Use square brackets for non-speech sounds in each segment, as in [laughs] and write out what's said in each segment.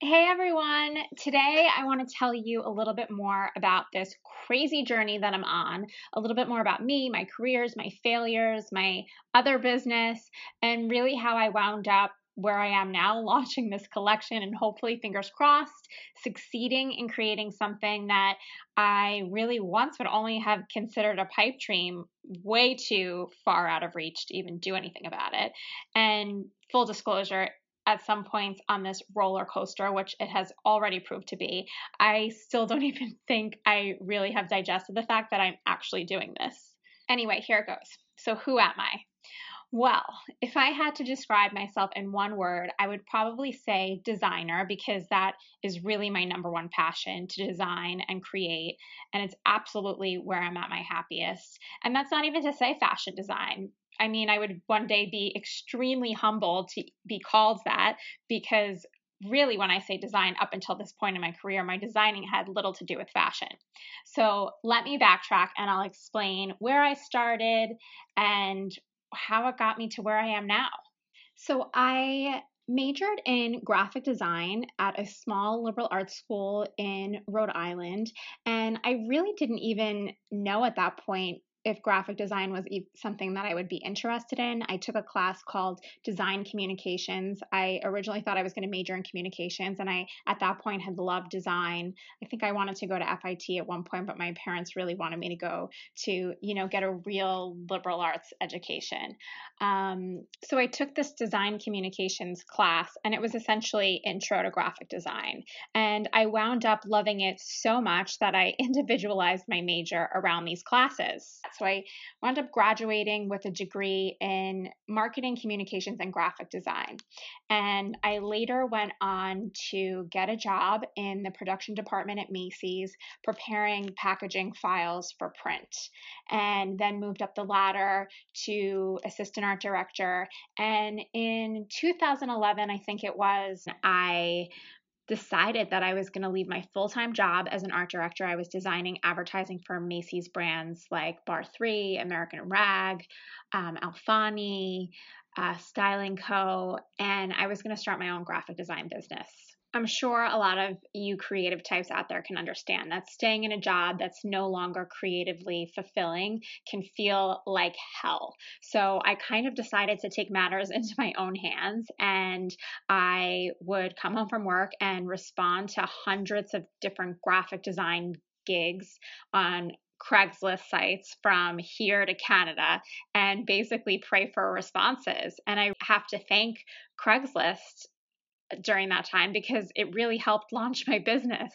Hey everyone! Today I want to tell you a little bit more about this crazy journey that I'm on, a little bit more about me, my careers, my failures, my other business, and really how I wound up where I am now, [laughs] launching this collection and hopefully, fingers crossed, succeeding in creating something that I really once would only have considered a pipe dream, way too far out of reach to even do anything about it. And full disclosure, at some points on this roller coaster, which it has already proved to be, I still don't [laughs] even think I really have digested the fact that I'm actually doing this. Anyway, here it goes. So, who am I? Well, if I had to describe myself in one word, I would probably say designer because that is really my number one passion to design and create. And it's absolutely where I'm at my happiest. And that's not even to say fashion design. I mean, I would one day be extremely humbled to be called that because really, when I say design, up until this point in my career, my designing had little to do with fashion. So let me backtrack and I'll explain where I started and how it got me to where I am now. So I majored in graphic design at a small liberal arts school in Rhode Island. And I really didn't even know at that point if graphic design was something that I would be interested in. I took a class called Design Communications. I originally thought I was going to major in communications, and I, at that point, had loved design. I think I wanted to go to FIT at one point, but my parents really wanted me to go to, you know, get a real liberal arts education. Um, so I took this design communications class, and it was essentially intro to graphic design. And I wound up loving it so much that I [laughs] individualized my major around these classes. So I wound up graduating with a degree in marketing, communications, and graphic design. And I later went on to get a job in the production department at Macy's, preparing packaging files for print, and then moved up the ladder to assistant art director. And in 2011, I think it was, I decided that I was going to leave my full time job as an art director. I was designing advertising for Macy's brands like Bar 3, American Rag, um, Alfani, uh, Styling Co., and I was going to start my own graphic design business. I'm sure a lot of you creative types out there can understand that staying in a job that's no longer creatively fulfilling can feel like hell. So I kind of decided to take matters [laughs] into my own hands and I would come home from work and respond to hundreds of different graphic design gigs on Craigslist sites from here to Canada and basically pray for responses. And I have to thank Craigslist during that time because it really helped launch my business.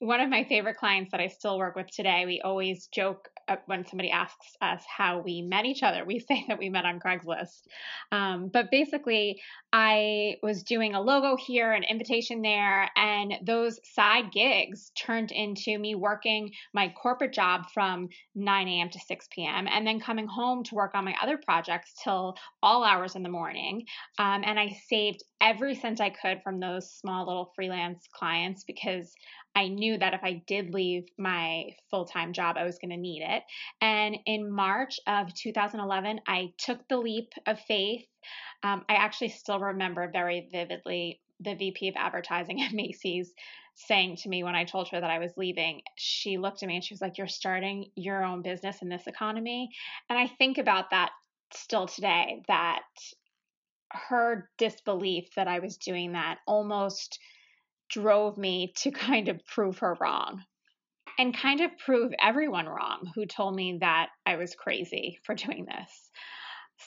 One of my favorite clients that I still work with today, we always joke uh, when somebody asks us how we met each other, we [laughs] say that we met on Craigslist. Um, but basically, I was doing a logo here, an invitation there, and those side gigs turned into me working my corporate job from 9 a.m. to 6 p.m. and then coming home to work on my other projects till all hours in the morning. Um, and I saved every cent I could from those small little freelance clients because I knew that if I did leave my full time job, I was going to need it. And in March of 2011, I took the leap of faith. Um, I actually still remember very vividly the VP of advertising [laughs] at Macy's saying to me when I told her that I was leaving, she looked at me and she was like, You're starting your own business in this economy. And I think about that still today, that her disbelief that I was doing that almost drove me to [laughs] kind of prove her wrong and kind of prove everyone wrong who told me that I was crazy for doing this.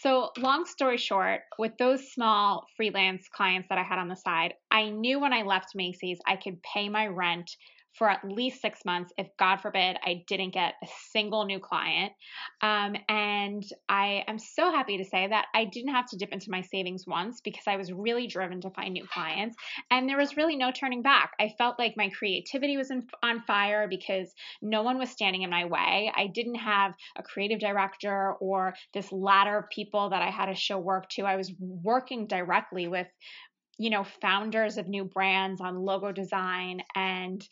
So, long story short, with those small freelance clients that I had on the side, I knew when I left Macy's I could pay my rent for at least six months. If god forbid i didn't get a single new client. Um, and i am so happy to say that i didn't have to dip into my savings once because i was really driven to find new clients and there was really no turning back. I felt like my creativity was in, on fire because no one was standing in my way. I didn't have a creative director or this ladder of people that i had to show work to. I was working directly with you know founders of new brands on logo design and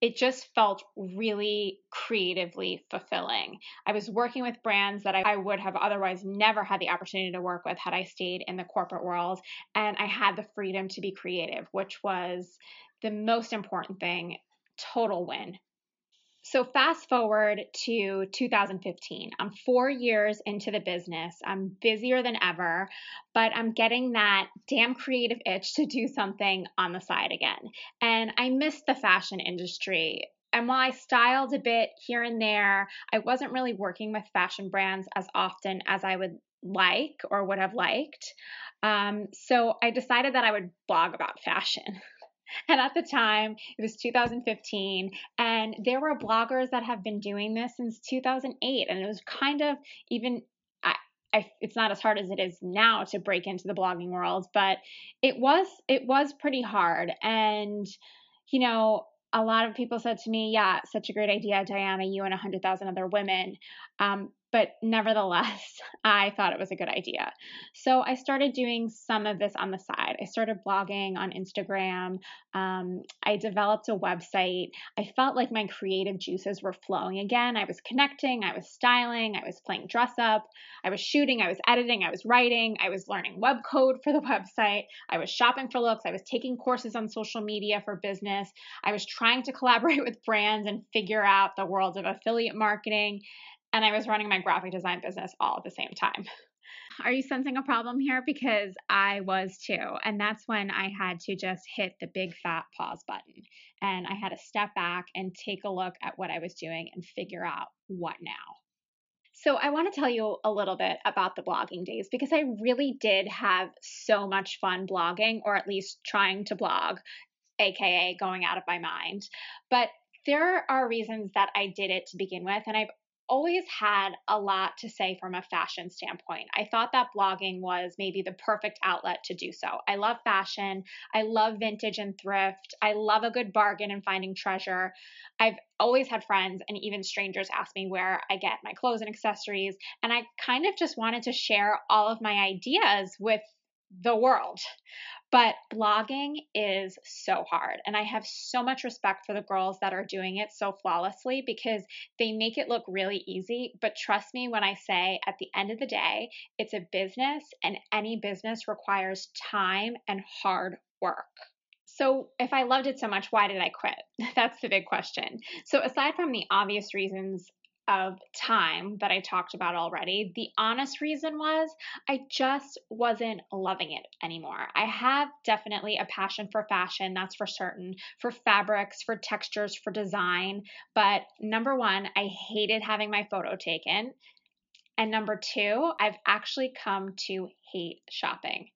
it just felt really creatively fulfilling. I was working with brands that I, would have otherwise never had the opportunity to work with had I stayed in the corporate world. And I had the freedom to be creative, which was the most important thing. Total win. So, fast forward to 2015. I'm four years into the business. I'm busier than ever, but I'm getting that damn creative itch to do something on the side again. And I miss the fashion industry. And while I styled a bit here and there, I wasn't really working with fashion brands as often as I would like or would have liked. Um, so I decided that I would blog about fashion. [laughs] And at the time, it was 2015, and there were bloggers that have been doing this since 2008. And it was kind of even, I, it's not as hard as it is now to break into the blogging world, but it was, it was pretty hard. And, you know, a lot of people said to me, Yeah, such a great idea, Diana, you and 100,000 other women. Um, but nevertheless, I thought it was a good idea. So I started doing some of this on the side. I started blogging on Instagram. Um, I developed a website. I felt like my creative juices were flowing again. I was connecting, I was styling, I was playing dress up, I was shooting, I was editing, I was writing, I was learning web code for the website, I was shopping for looks, I was taking courses on social media for business, I was trying to collaborate with brands and figure out the world of affiliate marketing and I was running my graphic design business all at the same time. [laughs] Are you sensing a problem here? Because I was too. And that's when I had to just hit the big fat pause button. And I had to step back and take a look at what I was doing and figure out what now. So, I want to tell you a little bit about the blogging days because I really did have so much fun blogging, or at least trying to blog, aka going out of my mind. But there are reasons that I did it to begin with, and I've always had a lot to say from a fashion standpoint. I thought that blogging was maybe the perfect outlet to do so. I love fashion. I love vintage and thrift. I love a good bargain and finding treasure. I've always had friends and even strangers ask me where I get my clothes and accessories. And I kind of just wanted to share all of my ideas with the world. But blogging is so hard. And I have so much respect for the girls that are doing it so flawlessly because they make it look really easy. But trust me when I say at the end of the day, it's a business and any business requires time and hard work. So, if I loved it so much, why did I quit? [laughs] That's the big question. So, aside from the obvious reasons of time that I talked about already. The honest reason was I just wasn't loving it anymore. I have definitely a passion for fashion, that's for certain, for fabrics, for textures, for design. But number one, I hated having my photo taken. And number two, I've actually come to hate shopping.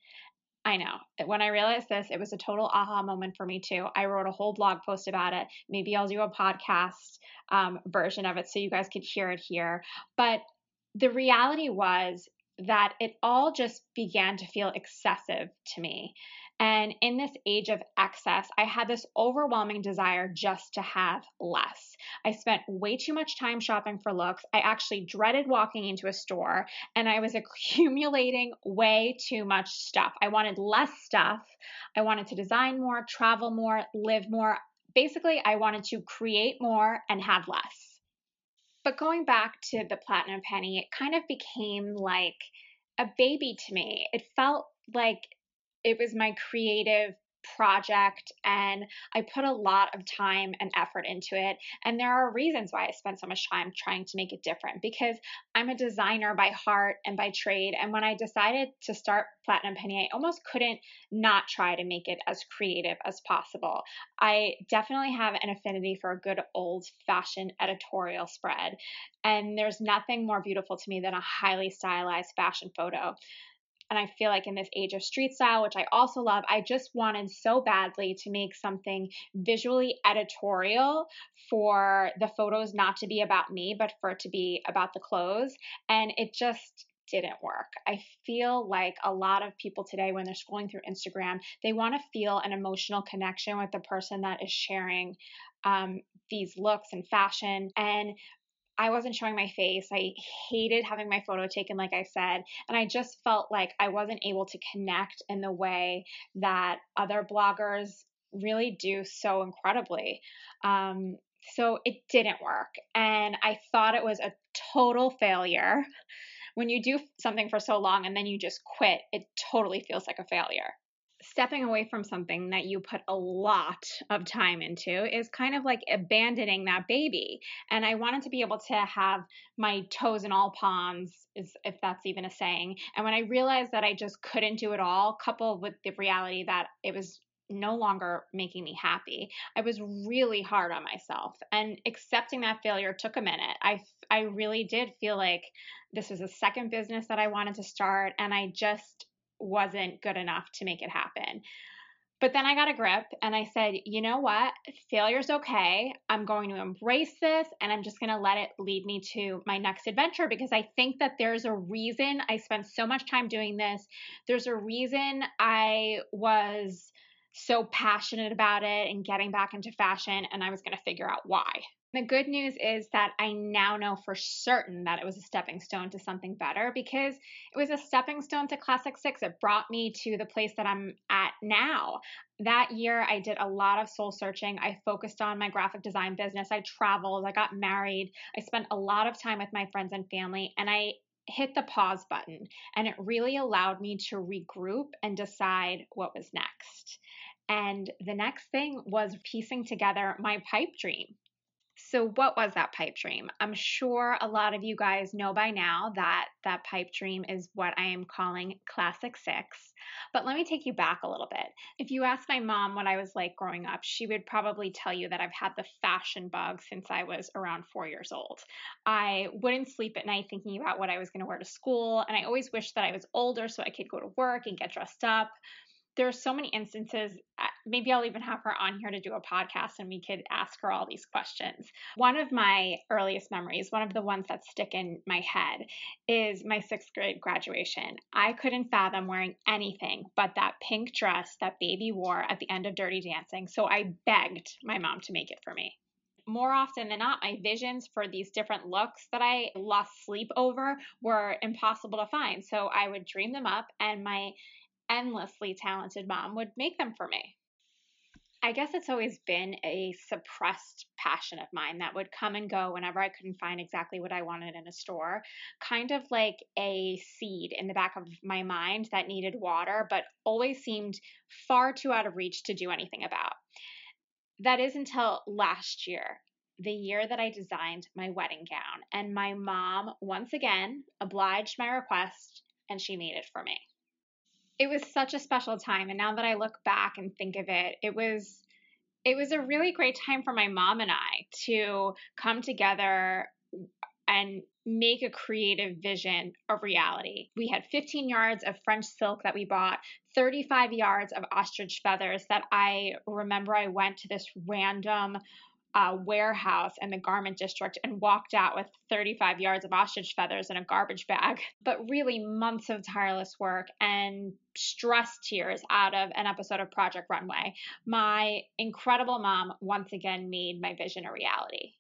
I know. When I realized this, it was a total aha moment for me too. I wrote a whole blog post about it. Maybe I'll do a podcast um, version of it so you guys could hear it here. But the reality was that it all just began to feel excessive to me. And in this age of excess, I had this overwhelming desire just to have less. I spent way too much time shopping for looks. I actually dreaded walking into a store and I was [laughs] accumulating way too much stuff. I wanted less stuff. I wanted to design more, travel more, live more. Basically, I wanted to create more and have less. But going back to the Platinum Penny, it kind of became like a baby to me. It felt like it was my creative project and I put a lot of time and effort into it. And there are reasons why I spent so much time trying to make it different because I'm a designer by heart and by trade. And when I decided to start Platinum Penny, I almost couldn't not try to make it as creative as possible. I definitely have an affinity for a good old fashioned editorial spread. And there's nothing more beautiful to me than a highly stylized fashion photo. And I feel like in this age of street style, which I also love, I just wanted so badly to make something visually editorial for the photos not to be about me, but for it to be about the clothes. And it just didn't work. I feel like a lot of people today, when they're scrolling through Instagram, they want to feel an emotional connection with the person that is sharing um, these looks and fashion. And I wasn't showing my face. I hated having my photo taken, like I said. And I just felt like I wasn't able to connect in the way that other bloggers really do so incredibly. Um, so it didn't work. And I thought it was a total failure. When you do something for so long and then you just quit, it totally feels like a failure stepping away from something that you put a lot of time into is kind of like abandoning that baby. And I wanted to be able to have my toes in all ponds, is if that's even a saying. And when I realized that I just couldn't do it all, coupled with the reality that it was no longer making me happy. I was really hard on myself and accepting that failure took a minute. I I really did feel like this was a second business that I wanted to start and I just wasn't good enough to make it happen. But then I got a grip and I said, you know what? Failure's okay. I'm going to embrace this and I'm just going to let it lead me to my next adventure because I think that there's a reason I spent so much time doing this. There's a reason I was so passionate about it and getting back into fashion and I was going to figure out why. The good news is that I now know for certain that it was a stepping stone to something better because it was a stepping stone to Classic Six. It brought me to the place that I'm at now. That year, I did a lot of soul searching. I focused on my graphic design business. I traveled, I got married, I spent a lot of time with my friends and family, and I hit the pause button. And it really allowed me to regroup and decide what was next. And the next thing was piecing together my pipe dream. So, what was that pipe dream? I'm sure a lot of you guys know by now that that pipe dream is what I am calling Classic Six. But let me take you back a little bit. If you ask my mom what I was like growing up, she would probably tell you that I've had the fashion bug since I was around four years old. I wouldn't sleep at night thinking about what I was going to wear to school, and I always wished that I was older so I could go to work and get dressed up there are so many instances. Maybe I'll even have her on here to do a podcast and we could ask her all these questions. One of my earliest memories, one of the ones that stick in my head, is my sixth grade graduation. I couldn't fathom wearing anything but that pink dress that baby wore at the end of Dirty Dancing, so I begged my mom to make it for me more often than not, my visions for these different looks that I lost sleep over were impossible to find. So I would dream them up, and my endlessly talented mom would make them for me. I guess it's always been a suppressed passion of mine that would come and go whenever I couldn't find exactly what I wanted in a store. Kind of like a seed in the back of my mind that needed water, but always seemed far too out of reach to do anything about. That is until last year, the year that I designed my wedding gown, and my mom once again obliged my request and she made it for me it was such a special time and now that i look back and think of it it was it was a really great time for my mom and i to come together and make a creative vision a reality. We had 15 yards of French silk that we bought, 35 yards of ostrich feathers that I remember I went to this random uh, warehouse in the garment district and walked out with 35 yards of ostrich feathers in a garbage bag. [laughs] But really, months of tireless work and stress tears out of an episode of Project Runway. My incredible mom once again made my vision a reality.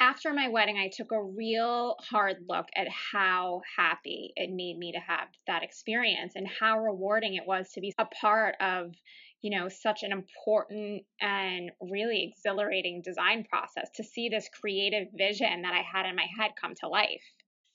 After my wedding, I took a real hard look at how happy it made me to have that experience and how rewarding it was to be a part of you know, such an important and really exhilarating design process to see this creative vision that I had in my head come to life.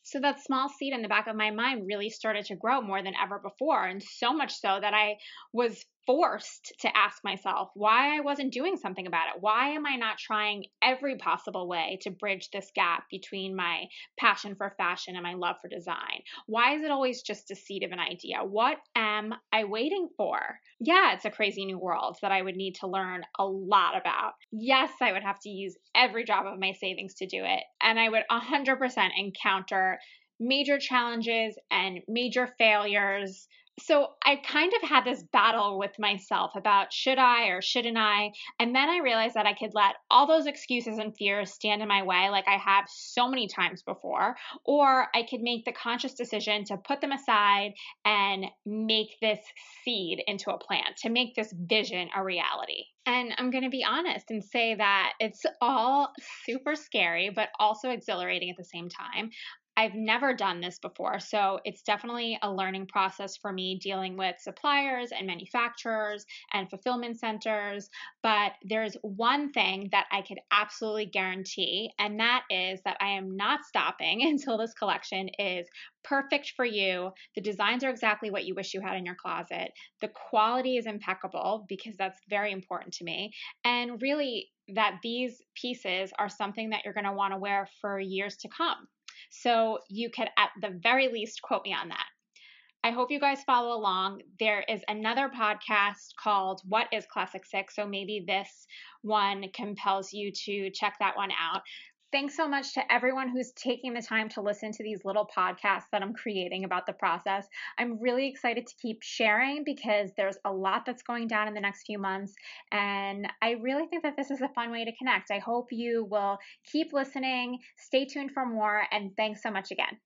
So that small seed in the back of my mind really started to grow more than ever before. And so much so that I was forced to ask myself why I wasn't doing something about it. Why am I not trying every possible way to bridge this gap between my passion for fashion and my love for design? Why is it always just a seed of an idea? What am I waiting for? Yeah, it's a crazy new world that I would need to learn a lot about. Yes, I would have to use every drop of my savings to do it. And I would 100% encounter major challenges and major failures so I kind of had this battle with myself about should I or shouldn't I? And then I realized that I could let all those excuses and fears stand in my way, like I have so many times before, or I could make the conscious decision to put them aside and make this seed into a plant, to make this vision a reality. And I'm going to be honest and say that it's all super scary, but also exhilarating at the same time. I've never done this before. So it's definitely a learning process for me dealing with suppliers and manufacturers and fulfillment centers. But there's one thing that I could absolutely guarantee, and that is that I am not stopping [laughs] until this collection is perfect for you. The designs are exactly what you wish you had in your closet. The quality is impeccable because that's very important to me. And really, that these pieces are something that you're going to want to wear for years to come. So you could, at the very least, quote me on that. I hope you guys follow along. There is another podcast called What is Classic Six? So maybe this one compels you to check that one out. Thanks so much to everyone who's taking the time to listen to these little podcasts that I'm creating about the process. I'm really excited to keep sharing because there's a lot that's going down in the next few months. And I really think that this is a fun way to connect. I hope you will keep listening, stay tuned for more, and thanks so much again.